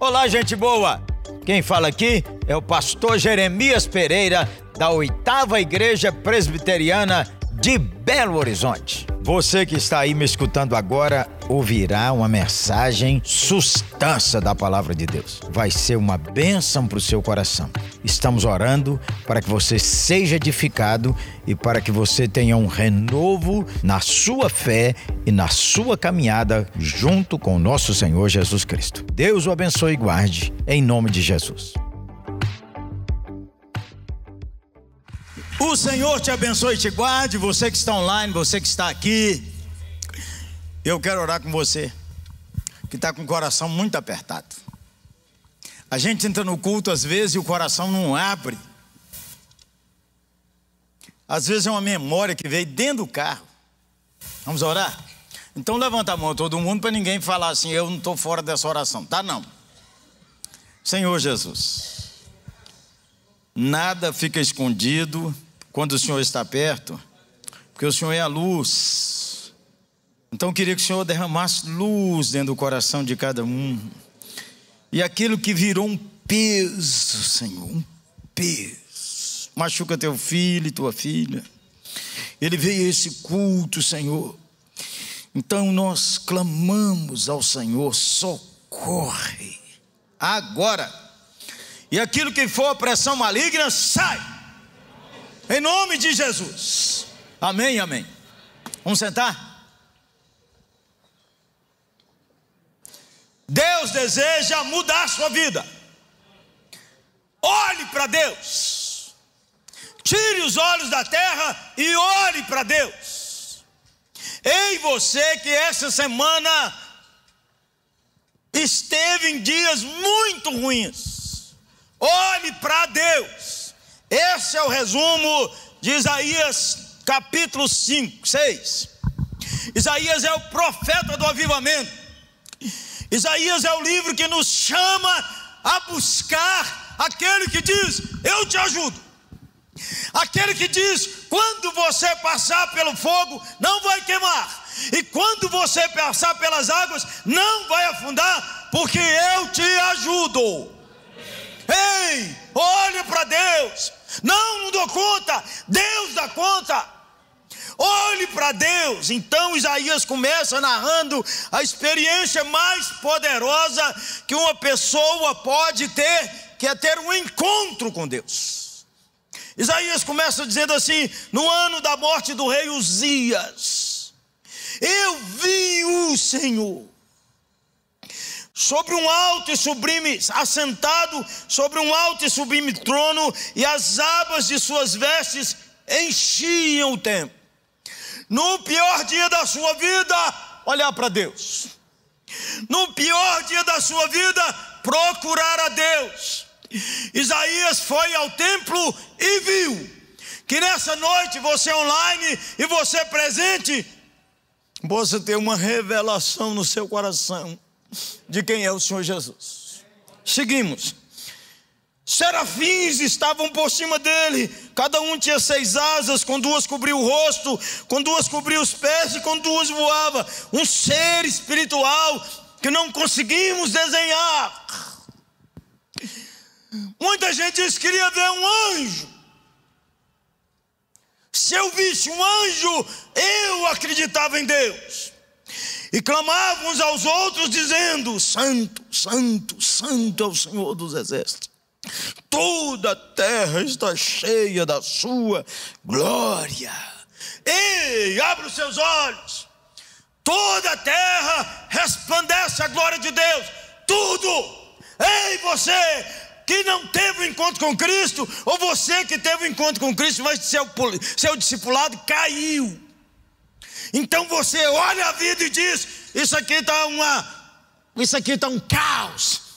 Olá, gente boa! Quem fala aqui é o pastor Jeremias Pereira, da oitava Igreja Presbiteriana de Belo Horizonte. Você que está aí me escutando agora ouvirá uma mensagem substância da palavra de Deus. Vai ser uma bênção para o seu coração. Estamos orando para que você seja edificado e para que você tenha um renovo na sua fé e na sua caminhada junto com o nosso Senhor Jesus Cristo. Deus o abençoe e guarde em nome de Jesus. O Senhor te abençoe e te guarde, você que está online, você que está aqui. Eu quero orar com você, que está com o coração muito apertado. A gente entra no culto às vezes e o coração não abre. Às vezes é uma memória que veio dentro do carro. Vamos orar? Então levanta a mão todo mundo para ninguém falar assim, eu não estou fora dessa oração. Tá não. Senhor Jesus, nada fica escondido quando o Senhor está perto, porque o Senhor é a luz. Então eu queria que o Senhor derramasse luz dentro do coração de cada um. E aquilo que virou um peso, Senhor, um peso. Machuca teu filho e tua filha. Ele veio a esse culto, Senhor. Então nós clamamos ao Senhor, socorre. Agora. E aquilo que for pressão maligna, sai em nome de Jesus. Amém, amém. Vamos sentar? Deus deseja mudar a sua vida. Olhe para Deus. Tire os olhos da terra e olhe para Deus. Ei, você que essa semana esteve em dias muito ruins. Olhe para Deus. Esse é o resumo de Isaías capítulo 5, 6. Isaías é o profeta do avivamento. Isaías é o livro que nos chama a buscar aquele que diz: Eu te ajudo. Aquele que diz: Quando você passar pelo fogo, não vai queimar. E quando você passar pelas águas, não vai afundar, porque eu te ajudo. Ei, olhe para Deus. Não, não dou conta. Deus dá conta. Olhe para Deus. Então Isaías começa narrando a experiência mais poderosa que uma pessoa pode ter, que é ter um encontro com Deus. Isaías começa dizendo assim: no ano da morte do rei Uzias, eu vi o Senhor sobre um alto e sublime, assentado sobre um alto e sublime trono, e as abas de suas vestes enchiam o templo. No pior dia da sua vida, olhar para Deus. No pior dia da sua vida, procurar a Deus. Isaías foi ao templo e viu que nessa noite você online e você presente, você tem uma revelação no seu coração de quem é o Senhor Jesus. Seguimos. Serafins estavam por cima dele, cada um tinha seis asas, com duas cobria o rosto, com duas cobria os pés e com duas voava. Um ser espiritual que não conseguimos desenhar. Muita gente diz que queria ver um anjo. Se eu visse um anjo, eu acreditava em Deus e clamavam uns aos outros, dizendo: Santo, Santo, Santo é o Senhor dos Exércitos. Toda a terra está cheia da sua glória. Ei, abre os seus olhos. Toda a terra resplandece a glória de Deus. Tudo. Ei, você que não teve o um encontro com Cristo, ou você que teve o um encontro com Cristo, mas seu, seu discipulado caiu. Então você olha a vida e diz: Isso aqui está uma. Isso aqui está um caos.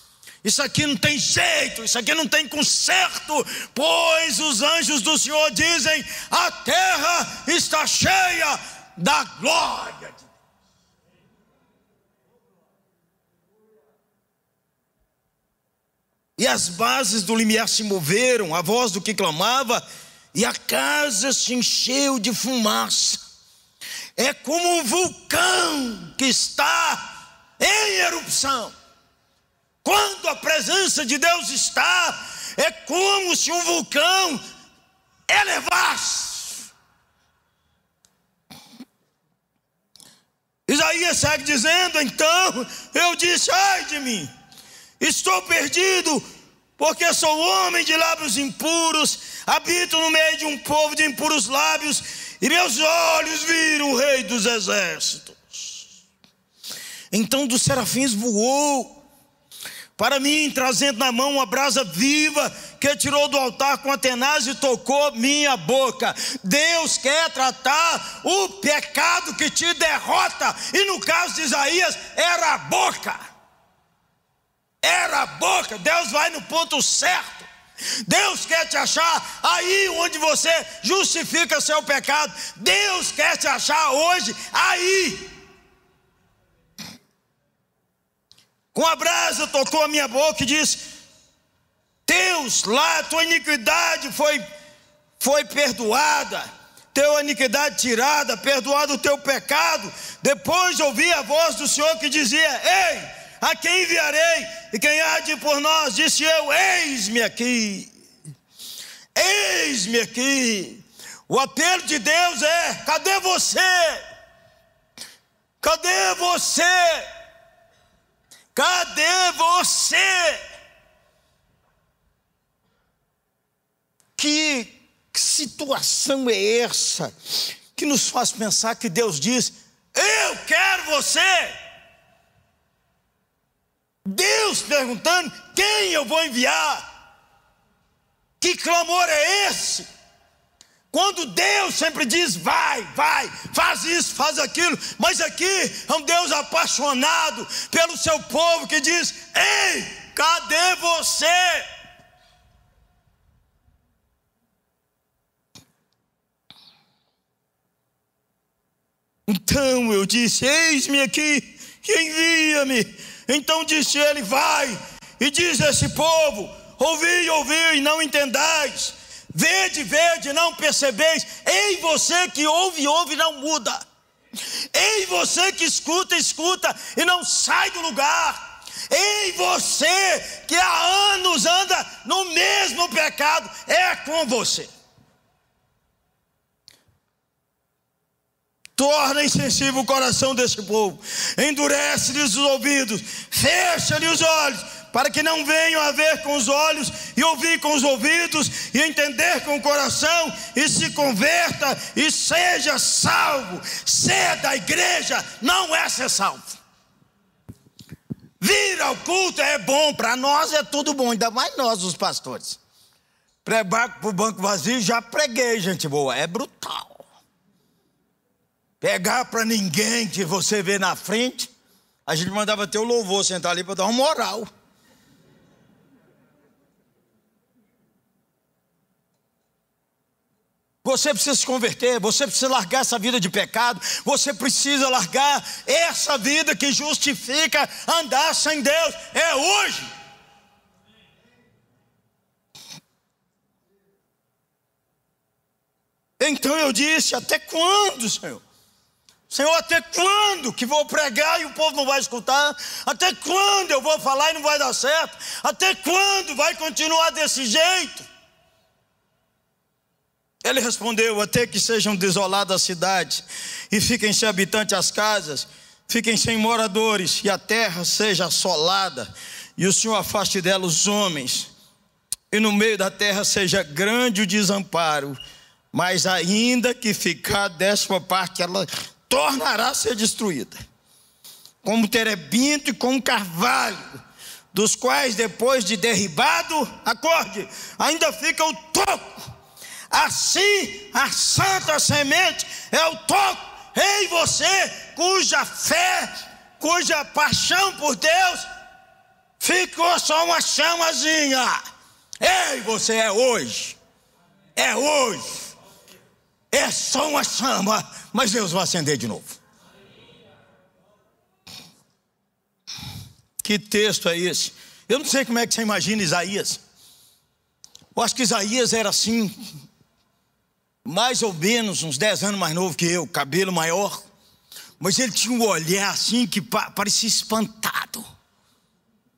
Isso aqui não tem jeito, isso aqui não tem conserto, pois os anjos do Senhor dizem: a terra está cheia da glória de Deus. E as bases do limiar se moveram, a voz do que clamava, e a casa se encheu de fumaça é como um vulcão que está em erupção. Quando a presença de Deus está, é como se um vulcão elevasse. Isaías segue dizendo: Então eu disse, ai de mim, estou perdido, porque sou homem de lábios impuros, habito no meio de um povo de impuros lábios, e meus olhos viram o Rei dos Exércitos. Então dos serafins voou para mim, trazendo na mão uma brasa viva que tirou do altar com a tenaz e tocou minha boca. Deus quer tratar o pecado que te derrota, e no caso de Isaías, era a boca. Era a boca. Deus vai no ponto certo. Deus quer te achar aí onde você justifica seu pecado. Deus quer te achar hoje aí Com a brasa tocou a minha boca e disse: Deus, lá tua iniquidade foi, foi perdoada, tua iniquidade tirada, perdoado o teu pecado. Depois ouvi a voz do Senhor que dizia: Ei, a quem enviarei? E quem há de por nós? Disse eu: Eis-me aqui, eis-me aqui. O apelo de Deus é: cadê você? Cadê você? Cadê você? Que, que situação é essa que nos faz pensar que Deus diz: Eu quero você? Deus perguntando: Quem eu vou enviar? Que clamor é esse? Quando Deus sempre diz, vai, vai, faz isso, faz aquilo, mas aqui é um Deus apaixonado pelo seu povo que diz: ei, cadê você? Então eu disse: Eis-me aqui, envia-me. Então disse ele: Vai e diz a esse povo: Ouvi, ouvi e não entendais Vede, vede, não percebeis. Ei, você que ouve, ouve, não muda. Ei, você que escuta, escuta e não sai do lugar. Ei, você que há anos anda no mesmo pecado, é com você. Torna insensível o coração desse povo, endurece-lhes os ouvidos, fecha-lhe os olhos para que não venham a ver com os olhos e ouvir com os ouvidos e entender com o coração e se converta e seja salvo. Ser da igreja não é ser salvo. Vir ao culto é bom, para nós é tudo bom, ainda mais nós, os pastores. Pregar para o banco vazio, já preguei, gente boa, é brutal. Pegar para ninguém que você vê na frente, a gente mandava ter o louvor sentar ali para dar uma moral. Você precisa se converter, você precisa largar essa vida de pecado, você precisa largar essa vida que justifica andar sem Deus. É hoje. Então eu disse: Até quando, Senhor? Senhor, até quando que vou pregar e o povo não vai escutar? Até quando eu vou falar e não vai dar certo? Até quando vai continuar desse jeito? Ele respondeu: Até que sejam desoladas as cidades, e fiquem sem habitantes as casas, fiquem sem moradores, e a terra seja assolada, e o Senhor afaste dela os homens, e no meio da terra seja grande o desamparo, mas ainda que ficar décima parte, ela tornará a ser destruída, como terebinto e como carvalho, dos quais depois de derribado, acorde, ainda fica o toco Assim, a santa semente é o toque em você, cuja fé, cuja paixão por Deus ficou só uma chamazinha. Ei, você é hoje. É hoje. É só uma chama, mas Deus vai acender de novo. Que texto é esse? Eu não sei como é que você imagina Isaías. Eu acho que Isaías era assim, mais ou menos uns 10 anos mais novo que eu, cabelo maior, mas ele tinha um olhar assim que parecia espantado.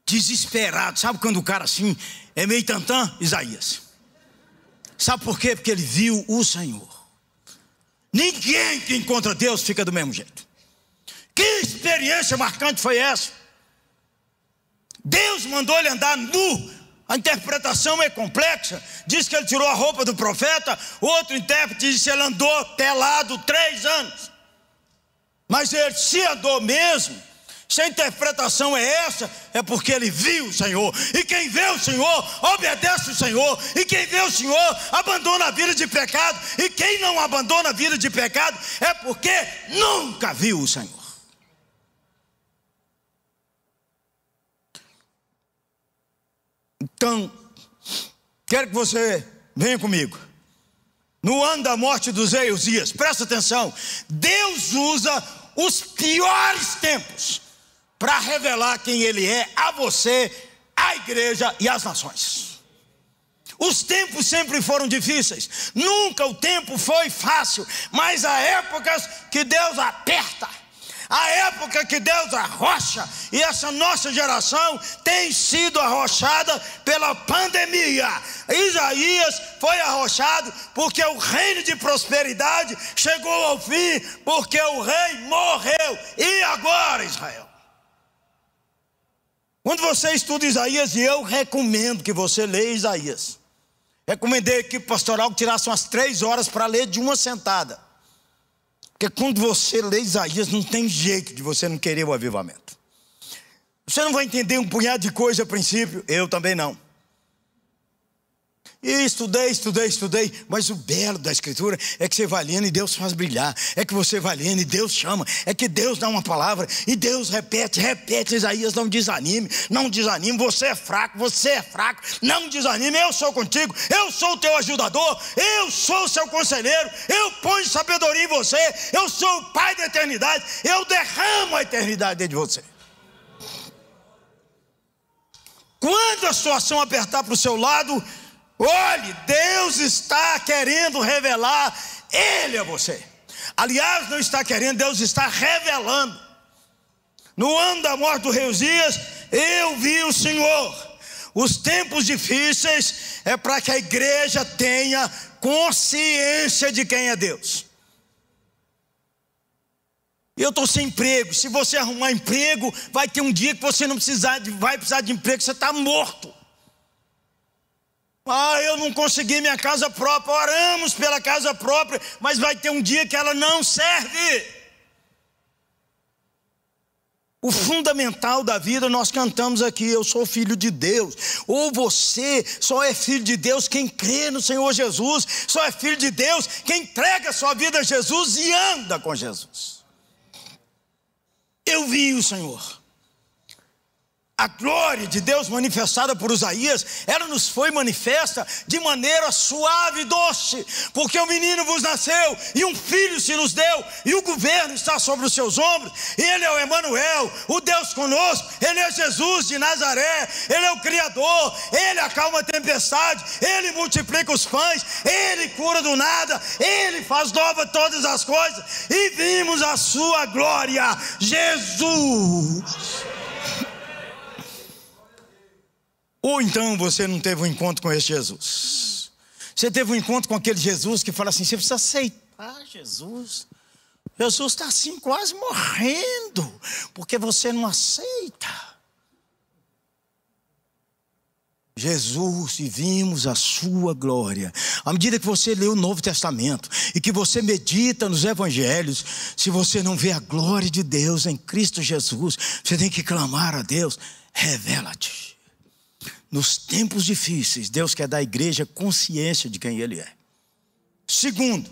desesperado. Sabe quando o cara assim é meio tantã? Isaías. Sabe por quê? Porque ele viu o Senhor. Ninguém que encontra Deus fica do mesmo jeito. Que experiência marcante foi essa? Deus mandou ele andar nu. A interpretação é complexa. Diz que ele tirou a roupa do profeta. Outro intérprete diz que ele andou pelado três anos. Mas ele se andou mesmo se a interpretação é essa, é porque ele viu o Senhor. E quem vê o Senhor, obedece o Senhor. E quem vê o Senhor, abandona a vida de pecado. E quem não abandona a vida de pecado, é porque nunca viu o Senhor. Então, quero que você venha comigo. No ano da morte dos Eiosias, presta atenção. Deus usa os piores tempos para revelar quem Ele é a você, à igreja e às nações. Os tempos sempre foram difíceis, nunca o tempo foi fácil, mas há épocas que Deus aperta, há época que Deus arrocha, e essa nossa geração tem sido arrochada pela pandemia. Isaías foi arrochado porque o reino de prosperidade chegou ao fim, porque o rei morreu, e agora, Israel? Quando você estuda Isaías, e eu recomendo que você leia Isaías. Recomendei a equipe pastoral que tirasse umas três horas para ler de uma sentada. Porque quando você lê Isaías, não tem jeito de você não querer o avivamento. Você não vai entender um punhado de coisa a princípio, eu também não. E estudei, estudei, estudei, mas o belo da Escritura é que você vai lendo e Deus faz brilhar, é que você vai lendo e Deus chama, é que Deus dá uma palavra e Deus repete, repete. Isaías, não desanime, não desanime, você é fraco, você é fraco, não desanime, eu sou contigo, eu sou o teu ajudador, eu sou o seu conselheiro, eu ponho sabedoria em você, eu sou o Pai da eternidade, eu derramo a eternidade dentro de você. Quando a situação apertar para o seu lado, Olhe, Deus está querendo revelar Ele a você. Aliás, não está querendo, Deus está revelando. No ano da morte do rei Uzias, eu vi o Senhor. Os tempos difíceis é para que a igreja tenha consciência de quem é Deus. Eu estou sem emprego. Se você arrumar emprego, vai ter um dia que você não precisar de, vai precisar de emprego, você está morto. Ah, eu não consegui minha casa própria. Oramos pela casa própria, mas vai ter um dia que ela não serve. O fundamental da vida nós cantamos aqui: eu sou filho de Deus. Ou você só é filho de Deus quem crê no Senhor Jesus. Só é filho de Deus quem entrega a sua vida a Jesus e anda com Jesus. Eu vi o Senhor a glória de Deus manifestada por Isaías, ela nos foi manifesta de maneira suave e doce, porque o menino vos nasceu e um filho se nos deu, e o governo está sobre os seus ombros, e ele é o Emanuel, o Deus conosco, ele é Jesus de Nazaré, ele é o Criador, ele acalma a tempestade, ele multiplica os pães, ele cura do nada, ele faz nova todas as coisas, e vimos a sua glória, Jesus. Ou então você não teve um encontro com esse Jesus. Você teve um encontro com aquele Jesus que fala assim: você precisa aceitar Jesus. Jesus está assim quase morrendo, porque você não aceita. Jesus e vimos a sua glória. À medida que você lê o Novo Testamento e que você medita nos Evangelhos, se você não vê a glória de Deus em Cristo Jesus, você tem que clamar a Deus: revela-te. Nos tempos difíceis, Deus quer dar à igreja consciência de quem Ele é. Segundo,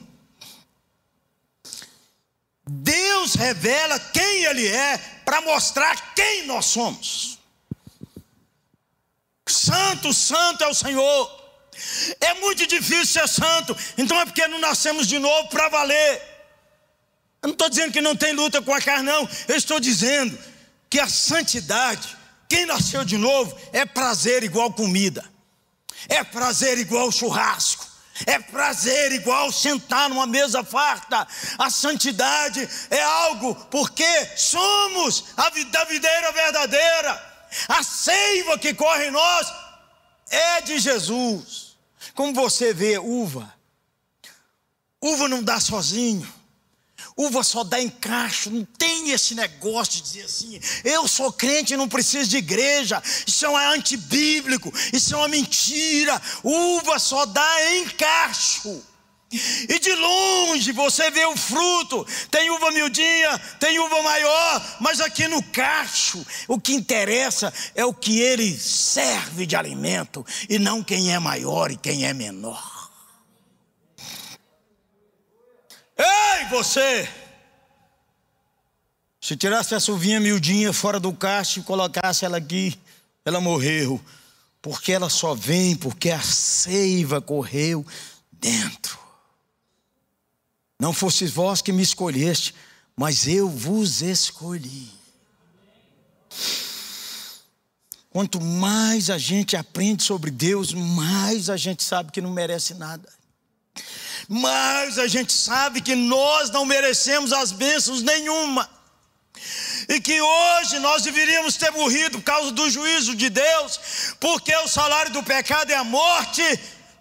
Deus revela quem Ele é para mostrar quem nós somos. Santo, santo é o Senhor. É muito difícil ser santo, então é porque não nascemos de novo para valer. Eu não estou dizendo que não tem luta com a carne, não. Eu estou dizendo que a santidade quem nasceu de novo é prazer igual comida, é prazer igual churrasco, é prazer igual sentar numa mesa farta. A santidade é algo porque somos a videira verdadeira. A seiva que corre em nós é de Jesus. Como você vê, uva. Uva não dá sozinho. Uva só dá encaixo, não tem esse negócio de dizer assim, eu sou crente e não preciso de igreja, isso é antibíblico, isso é uma mentira. Uva só dá encaixo. E de longe você vê o fruto, tem uva miudinha, tem uva maior, mas aqui no cacho, o que interessa é o que ele serve de alimento, e não quem é maior e quem é menor. Ei, você! Se tirasse essa uvinha miudinha fora do cacho e colocasse ela aqui, ela morreu, porque ela só vem porque a seiva correu dentro. Não fosse vós que me escolheste, mas eu vos escolhi. Quanto mais a gente aprende sobre Deus, mais a gente sabe que não merece nada. Mais a gente sabe que nós não merecemos as bênçãos nenhuma. E que hoje nós deveríamos ter morrido por causa do juízo de Deus, porque o salário do pecado é a morte.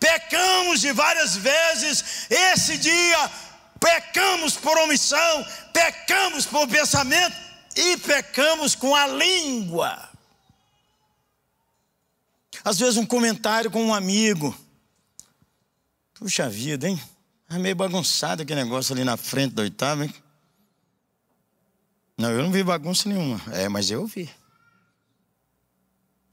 Pecamos de várias vezes. Esse dia pecamos por omissão, pecamos por pensamento e pecamos com a língua. Às vezes um comentário com um amigo. Puxa vida, hein? É meio bagunçado aquele negócio ali na frente da oitava, hein? Não, eu não vi bagunça nenhuma. É, mas eu vi.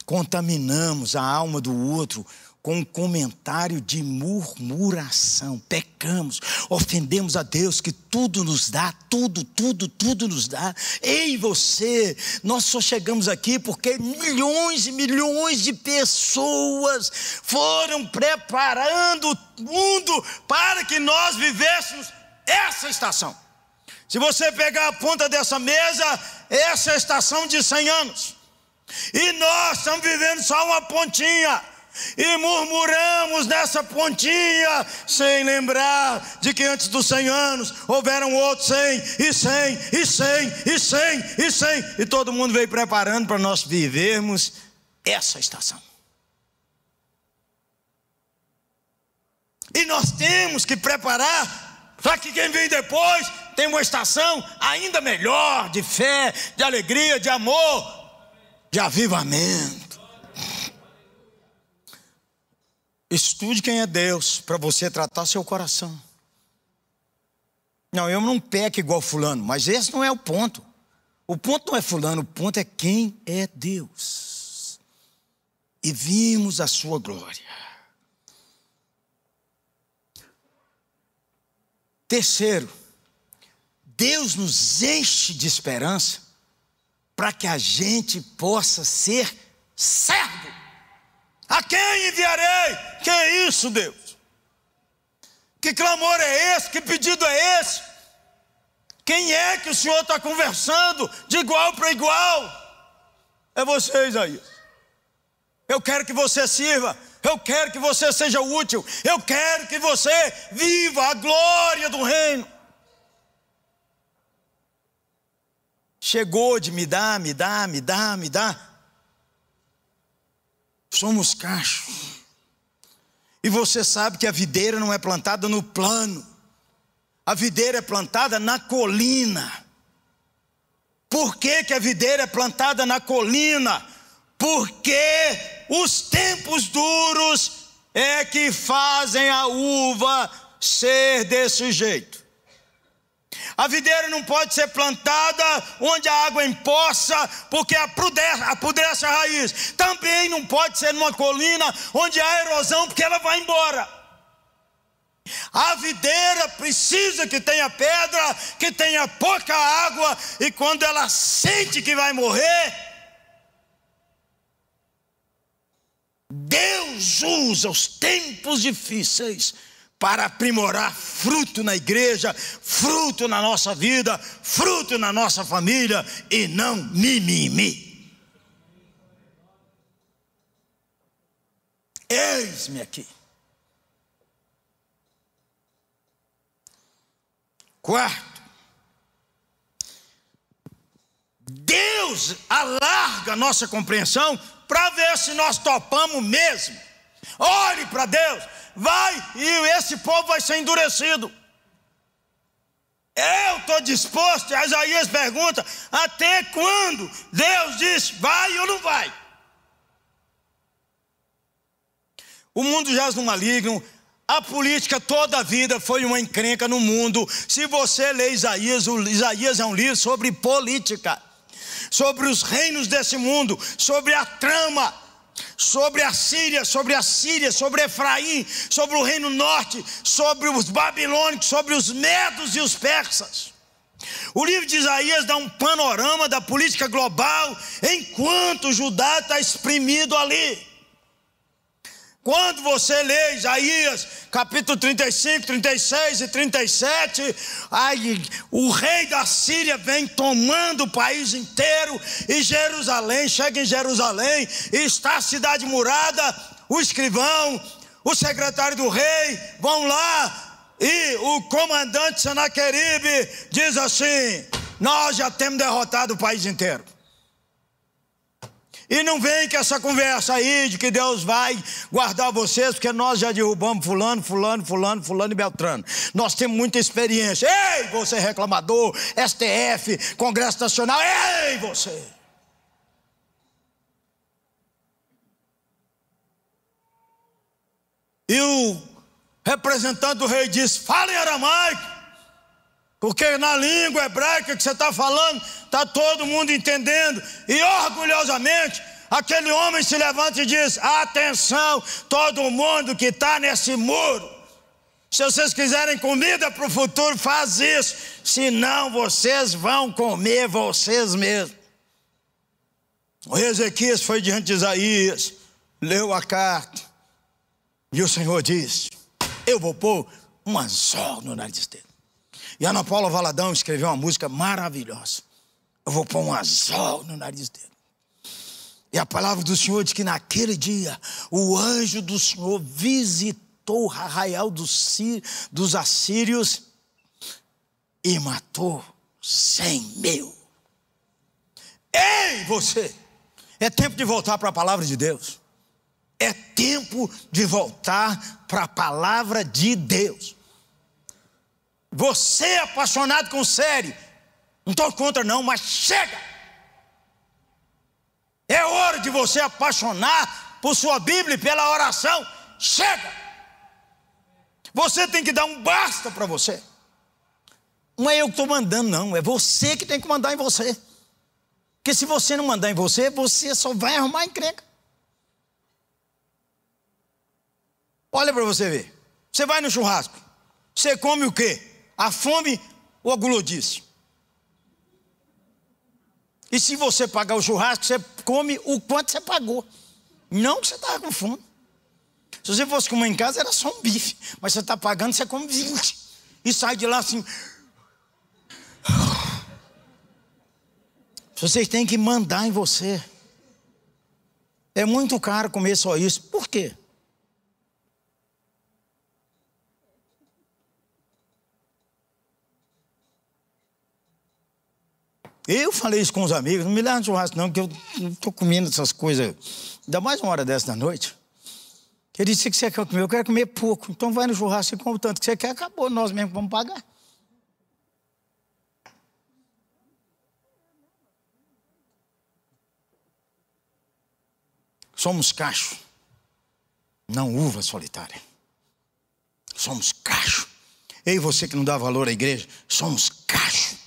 Contaminamos a alma do outro com um comentário de murmuração. Pecamos, ofendemos a Deus que tudo nos dá, tudo, tudo, tudo nos dá. Ei, você, nós só chegamos aqui porque milhões e milhões de pessoas foram preparando o mundo para que nós vivêssemos essa estação. Se você pegar a ponta dessa mesa, essa é a estação de 100 anos. E nós estamos vivendo só uma pontinha e murmuramos nessa pontinha, sem lembrar de que antes dos cem anos houveram outros cem, e cem, e cem, e cem, e cem, e todo mundo veio preparando para nós vivermos essa estação. E nós temos que preparar para que quem vem depois tenha uma estação ainda melhor de fé, de alegria, de amor, de avivamento. Estude quem é Deus para você tratar seu coração. Não, eu não peco igual fulano, mas esse não é o ponto. O ponto não é fulano, o ponto é quem é Deus. E vimos a sua glória. Terceiro, Deus nos enche de esperança para que a gente possa ser servo a quem enviarei? Que é isso, Deus? Que clamor é esse? Que pedido é esse? Quem é que o Senhor está conversando de igual para igual? É você, Isaías. Eu quero que você sirva. Eu quero que você seja útil. Eu quero que você viva a glória do reino. Chegou de me dar, me dar, me dar, me dar. Somos cachos. E você sabe que a videira não é plantada no plano, a videira é plantada na colina. Por que, que a videira é plantada na colina? Porque os tempos duros é que fazem a uva ser desse jeito. A videira não pode ser plantada onde a água empoça, porque apodrece, a raiz. Também não pode ser numa colina onde há erosão, porque ela vai embora. A videira precisa que tenha pedra, que tenha pouca água, e quando ela sente que vai morrer, Deus usa os tempos difíceis para aprimorar fruto na igreja, fruto na nossa vida, fruto na nossa família e não mimimi. Eis-me aqui. Quarto, Deus alarga a nossa compreensão para ver se nós topamos mesmo. Olhe para Deus, vai e esse povo vai ser endurecido. Eu estou disposto, Isaías pergunta, até quando Deus diz vai ou não vai? O mundo jaz no maligno, a política toda a vida foi uma encrenca no mundo. Se você lê Isaías, Isaías é um livro sobre política, sobre os reinos desse mundo, sobre a trama sobre a Síria, sobre a Síria, sobre Efraim, sobre o reino norte, sobre os babilônicos, sobre os medos e os persas. O livro de Isaías dá um panorama da política global, enquanto Judá está exprimido ali. Quando você lê Isaías capítulo 35, 36 e 37, aí, o rei da Síria vem tomando o país inteiro e Jerusalém, chega em Jerusalém e está a cidade murada, o escrivão, o secretário do rei vão lá e o comandante Senaqueribe diz assim: Nós já temos derrotado o país inteiro. E não vem com essa conversa aí de que Deus vai guardar vocês, porque nós já derrubamos fulano, fulano, fulano, fulano e Beltrano. Nós temos muita experiência. Ei, você reclamador, STF, Congresso Nacional, ei, você. E o representante do rei disse: fala em aramaico. Porque na língua hebraica que você está falando, está todo mundo entendendo, e orgulhosamente, aquele homem se levanta e diz: Atenção, todo mundo que está nesse muro, se vocês quiserem comida para o futuro, faz isso, senão vocês vão comer vocês mesmos. O Ezequias foi diante de Isaías, leu a carta, e o Senhor disse: Eu vou pôr um anzol no nariz dele. E Ana Paula Valadão escreveu uma música maravilhosa. Eu vou pôr um azul no nariz dele. E a palavra do Senhor diz que naquele dia o anjo do Senhor visitou o arraial dos, dos assírios e matou cem mil. Ei, você! É tempo de voltar para a palavra de Deus. É tempo de voltar para a palavra de Deus. Você é apaixonado com série. Não estou contra, não, mas chega. É hora de você apaixonar por sua Bíblia e pela oração. Chega. Você tem que dar um basta para você. Não é eu que estou mandando, não. É você que tem que mandar em você. Porque se você não mandar em você, você só vai arrumar encrenca. Olha para você ver. Você vai no churrasco. Você come o quê? A fome ou a gulodice? E se você pagar o churrasco, você come o quanto você pagou. Não que você estava com fome. Se você fosse comer em casa, era só um bife. Mas você está pagando, você come 20. E sai de lá assim. Vocês têm que mandar em você. É muito caro comer só isso. Por quê? Eu falei isso com os amigos, não me leva no churrasco não, porque eu não estou comendo essas coisas, ainda mais uma hora dessa da noite. Ele disse que você quer comer, eu quero comer pouco, então vai no churrasco e come tanto que você quer, acabou, nós mesmos vamos pagar. Somos cacho, não uva solitária. Somos cacho. Ei, você que não dá valor à igreja, somos cacho.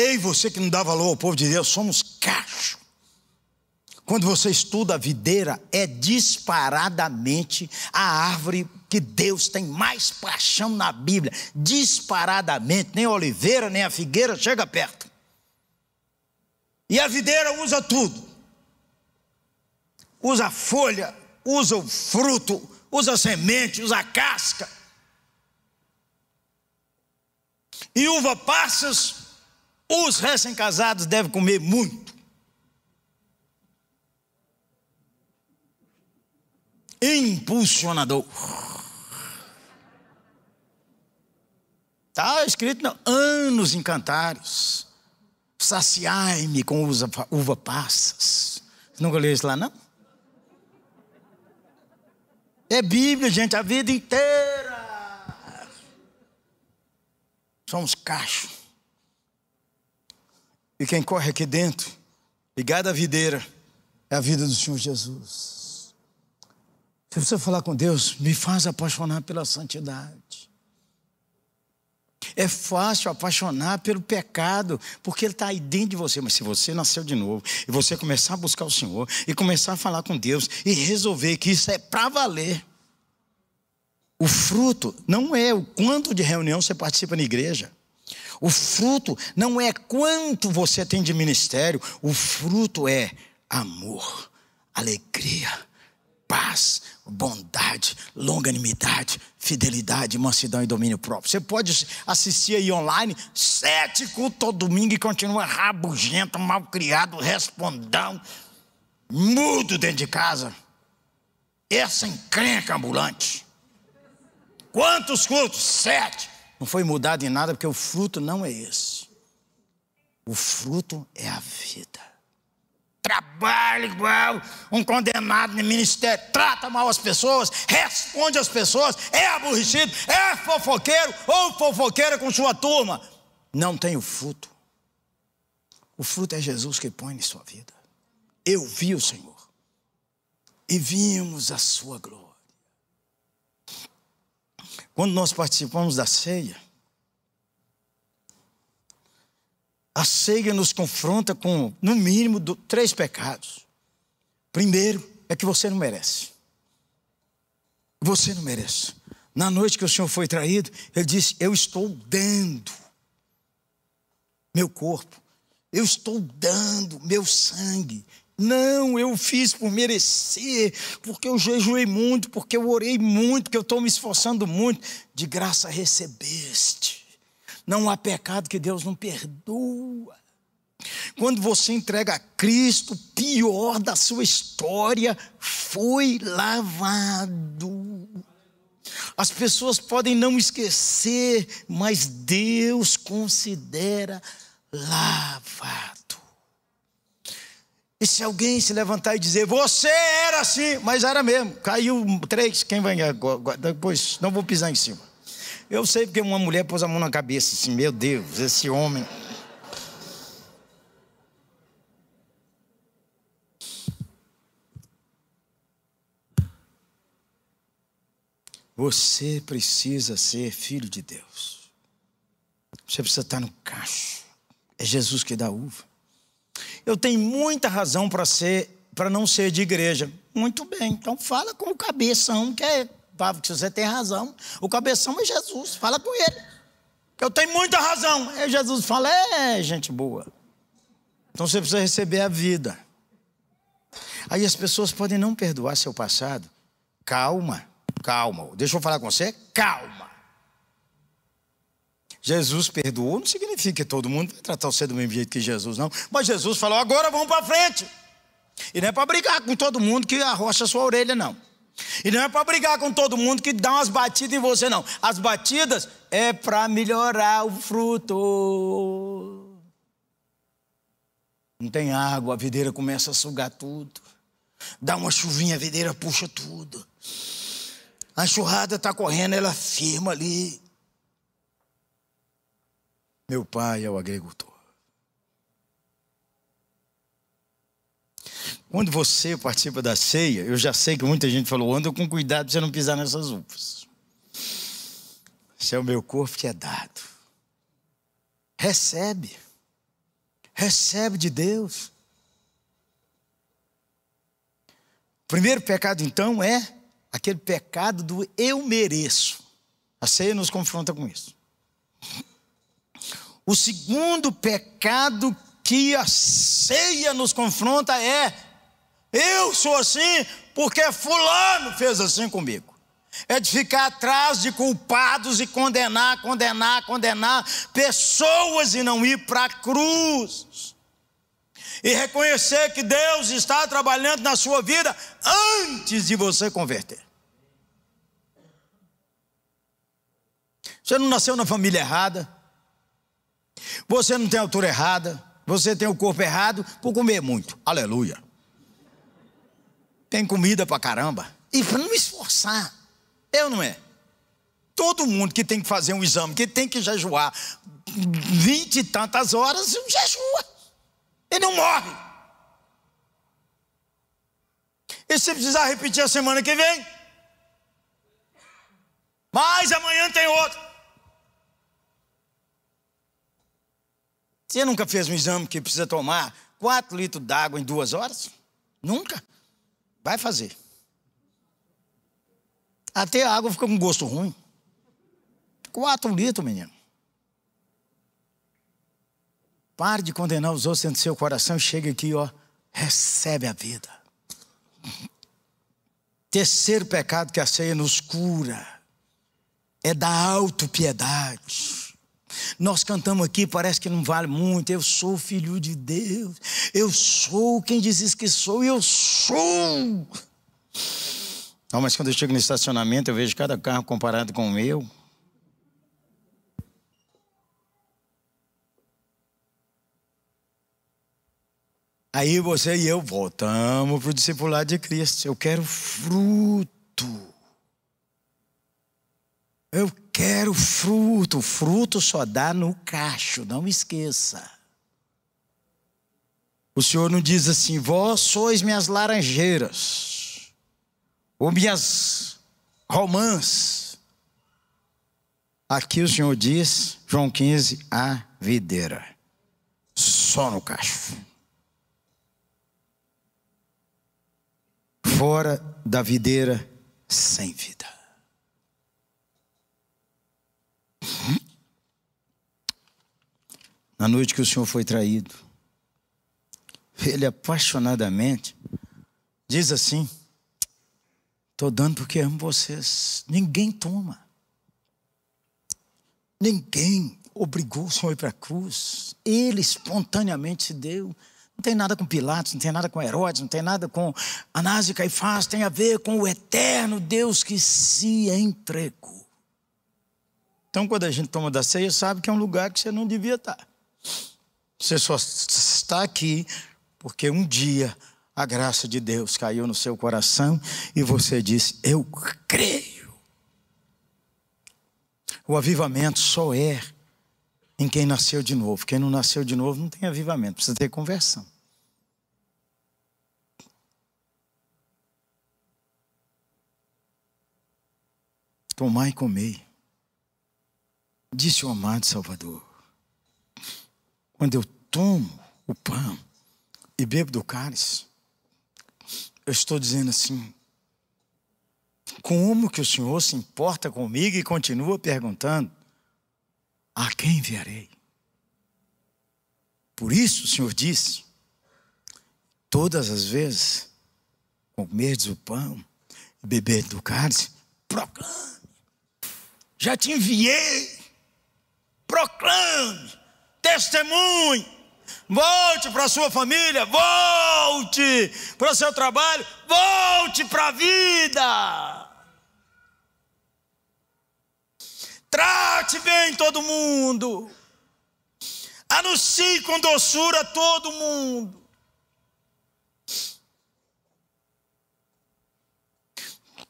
Ei, você que não dá valor ao povo de Deus, somos cacho. Quando você estuda a videira, é disparadamente a árvore que Deus tem mais paixão na Bíblia. Disparadamente, nem a oliveira, nem a figueira chega perto. E a videira usa tudo. Usa a folha, usa o fruto, usa a semente, usa a casca. E uva passas os recém-casados devem comer muito. Impulsionador. Está escrito não, anos em cantares. saciai-me com uva, uva passas. Você nunca leu isso lá, não? É Bíblia, gente, a vida inteira. Somos cachos. E quem corre aqui dentro, ligado à videira, é a vida do Senhor Jesus. Se você falar com Deus, me faz apaixonar pela santidade. É fácil apaixonar pelo pecado, porque ele está aí dentro de você. Mas se você nasceu de novo, e você começar a buscar o Senhor, e começar a falar com Deus, e resolver que isso é para valer, o fruto não é o quanto de reunião você participa na igreja. O fruto não é quanto você tem de ministério, o fruto é amor, alegria, paz, bondade, longanimidade, fidelidade, mansidão e domínio próprio. Você pode assistir aí online, sete cultos todo domingo e continua rabugento, mal criado, respondão, mudo dentro de casa. Essa encrenca ambulante. Quantos cultos? Sete. Não foi mudado em nada porque o fruto não é esse. O fruto é a vida trabalha igual um condenado no ministério, trata mal as pessoas, responde às pessoas, é aborrecido, é fofoqueiro ou fofoqueira com sua turma. Não tem o fruto. O fruto é Jesus que põe em sua vida. Eu vi o Senhor e vimos a sua glória. Quando nós participamos da ceia, A ceia nos confronta com, no mínimo, três pecados. Primeiro é que você não merece. Você não merece. Na noite que o Senhor foi traído, ele disse: Eu estou dando meu corpo, eu estou dando meu sangue. Não, eu fiz por merecer, porque eu jejuei muito, porque eu orei muito, porque eu estou me esforçando muito. De graça recebeste. Não há pecado que Deus não perdoa. Quando você entrega a Cristo, o pior da sua história foi lavado. As pessoas podem não esquecer, mas Deus considera lavado. E se alguém se levantar e dizer, você era assim, mas era mesmo, caiu três, quem vai depois? Não vou pisar em cima. Eu sei porque uma mulher pôs a mão na cabeça assim, meu Deus, esse homem. Você precisa ser filho de Deus. Você precisa estar no cacho. É Jesus que dá uva. Eu tenho muita razão para ser, para não ser de igreja. Muito bem, então fala com o cabeção que é Pablo, que você tem razão. O cabeção é Jesus, fala com ele. Eu tenho muita razão. Aí Jesus fala, é gente boa. Então você precisa receber a vida. Aí as pessoas podem não perdoar seu passado. Calma, calma. Deixa eu falar com você. Calma. Jesus perdoou não significa que todo mundo vai tratar você do mesmo jeito que Jesus, não. Mas Jesus falou: agora vamos para frente. E não é para brigar com todo mundo que arrocha a sua orelha, não. E não é para brigar com todo mundo que dá umas batidas em você, não. As batidas é para melhorar o fruto. Não tem água, a videira começa a sugar tudo. Dá uma chuvinha, a videira puxa tudo. A enxurrada está correndo, ela firma ali. Meu pai é o agricultor. Quando você participa da ceia, eu já sei que muita gente falou, anda com cuidado para você não pisar nessas uvas. Esse é o meu corpo que é dado. Recebe. Recebe de Deus. O primeiro pecado, então, é aquele pecado do eu mereço. A ceia nos confronta com isso. O segundo pecado que a ceia nos confronta é eu sou assim porque Fulano fez assim comigo. É de ficar atrás de culpados e condenar, condenar, condenar pessoas e não ir para a cruz. E reconhecer que Deus está trabalhando na sua vida antes de você converter. Você não nasceu na família errada. Você não tem altura errada. Você tem o corpo errado por comer muito. Aleluia. Tem comida pra caramba. E para não esforçar. Eu não é. Todo mundo que tem que fazer um exame, que tem que jejuar vinte e tantas horas, jejua. Ele não morre. E se precisar repetir a semana que vem? Mas amanhã tem outro. Você nunca fez um exame que precisa tomar 4 litros d'água em duas horas? Nunca? Vai fazer. Até a água fica com gosto ruim. 4 litros, menino. Pare de condenar os outros dentro do seu coração e chega aqui, ó. Recebe a vida. Terceiro pecado que a ceia nos cura é da autopiedade. Nós cantamos aqui, parece que não vale muito. Eu sou filho de Deus. Eu sou quem diz que sou, eu sou. Não, mas quando eu chego no estacionamento, eu vejo cada carro comparado com o meu. Aí você e eu voltamos para o discipulado de Cristo. Eu quero fruto. Eu quero fruto. Fruto só dá no cacho, não esqueça. O Senhor não diz assim: vós sois minhas laranjeiras, ou minhas romãs. Aqui o Senhor diz, João 15, a videira. Só no cacho. Fora da videira, sem vida. Na noite que o Senhor foi traído, ele apaixonadamente diz assim: Estou dando porque amo vocês. Ninguém toma. Ninguém obrigou o Senhor a ir para a cruz. Ele espontaneamente se deu. Não tem nada com Pilatos, não tem nada com Herodes, não tem nada com Anás e Caifás, tem a ver com o eterno Deus que se entregou. Então, quando a gente toma da ceia, sabe que é um lugar que você não devia estar. Você só está aqui porque um dia a graça de Deus caiu no seu coração e você disse: Eu creio. O avivamento só é em quem nasceu de novo. Quem não nasceu de novo não tem avivamento, precisa ter conversão. Tomai e comei disse o amado Salvador: quando eu tomo o pão e bebo do cálice, eu estou dizendo assim: como que o Senhor se importa comigo e continua perguntando: a quem enviarei? Por isso o Senhor disse: todas as vezes, comerdes o pão e beber do cálice, proclame, já te enviei proclame, testemunhe, volte para a sua família, volte para o seu trabalho, volte para a vida. Trate bem todo mundo. Anuncie com doçura todo mundo.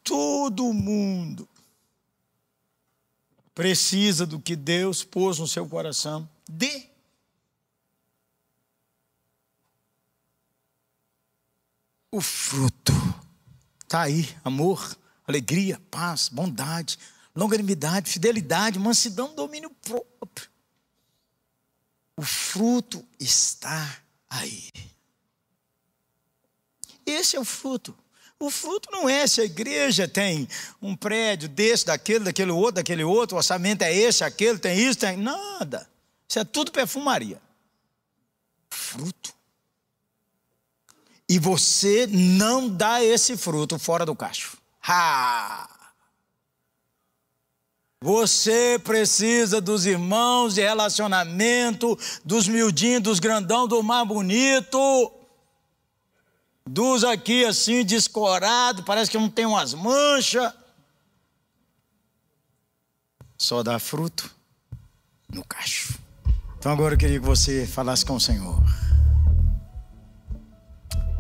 Todo mundo precisa do que Deus pôs no seu coração, dê. O fruto está aí: amor, alegria, paz, bondade, longanimidade, fidelidade, mansidão, domínio próprio. O fruto está aí. Esse é o fruto. O fruto não é se a igreja tem um prédio desse, daquele, daquele outro, daquele outro, o orçamento é esse, aquele, tem isso, tem. Nada. Isso é tudo perfumaria. Fruto. E você não dá esse fruto fora do cacho. Ha! Você precisa dos irmãos de relacionamento, dos miudinhos, dos grandão, do mais bonito dos aqui assim, descorado, parece que não tem umas manchas. Só dá fruto no cacho. Então agora eu queria que você falasse com o Senhor.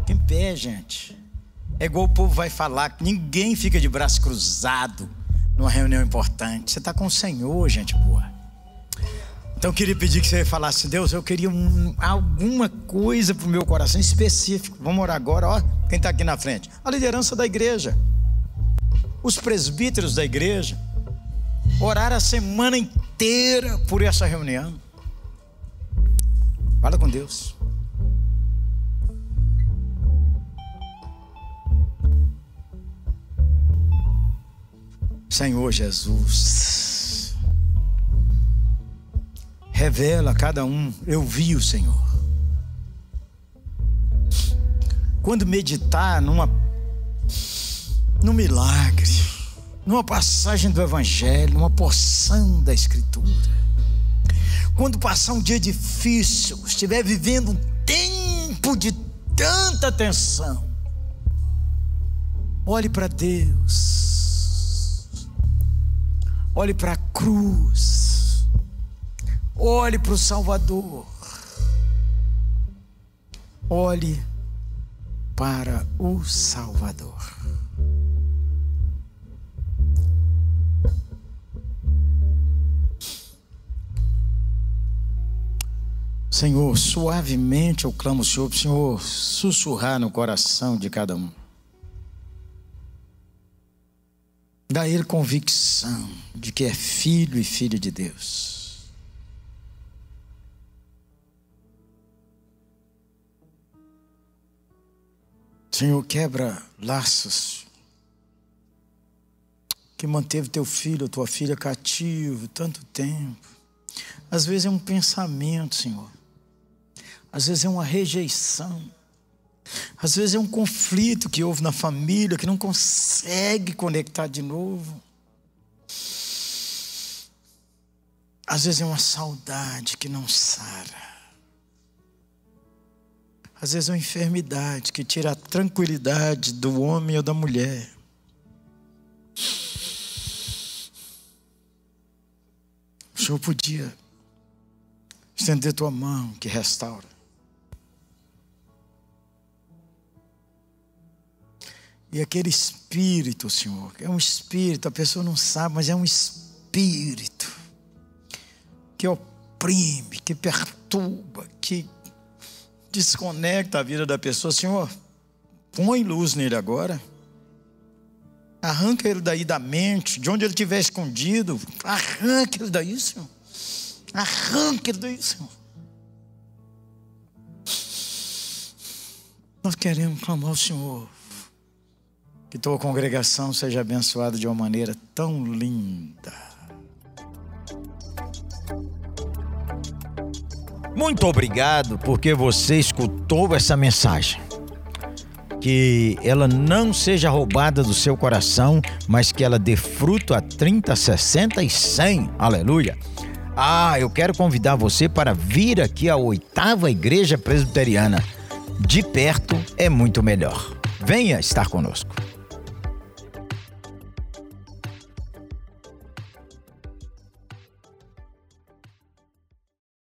Em pé, gente. É igual o povo vai falar, ninguém fica de braço cruzado numa reunião importante. Você está com o Senhor, gente boa. Então eu queria pedir que você falasse, Deus, eu queria um, alguma coisa para o meu coração específico. Vamos orar agora, ó. Quem está aqui na frente? A liderança da igreja. Os presbíteros da igreja. Orar a semana inteira por essa reunião. Fala com Deus. Senhor Jesus, revela a cada um, eu vi o Senhor. Quando meditar numa no milagre, numa passagem do Evangelho, numa porção da Escritura, quando passar um dia difícil, estiver vivendo um tempo de tanta tensão, olhe para Deus, olhe para a cruz, olhe para o Salvador, olhe para o Salvador. Senhor, suavemente eu clamo ao Senhor, para o Senhor sussurrar no coração de cada um. Dá ele convicção de que é filho e filha de Deus. Senhor, quebra laços que manteve teu filho, tua filha cativo tanto tempo. Às vezes é um pensamento, Senhor às vezes é uma rejeição, às vezes é um conflito que houve na família que não consegue conectar de novo. Às vezes é uma saudade que não sara. Às vezes é uma enfermidade que tira a tranquilidade do homem ou da mulher. O Senhor podia estender tua mão que restaura. E aquele espírito, Senhor, é um espírito, a pessoa não sabe, mas é um espírito que oprime, que perturba, que desconecta a vida da pessoa. Senhor, põe luz nele agora. Arranca ele daí da mente, de onde ele estiver escondido. Arranca ele daí, Senhor. Arranca ele daí, Senhor. Nós queremos clamar ao Senhor. Que tua congregação seja abençoada de uma maneira tão linda. Muito obrigado porque você escutou essa mensagem. Que ela não seja roubada do seu coração, mas que ela dê fruto a 30, 60 e 100. Aleluia. Ah, eu quero convidar você para vir aqui à oitava igreja presbiteriana. De perto é muito melhor. Venha estar conosco.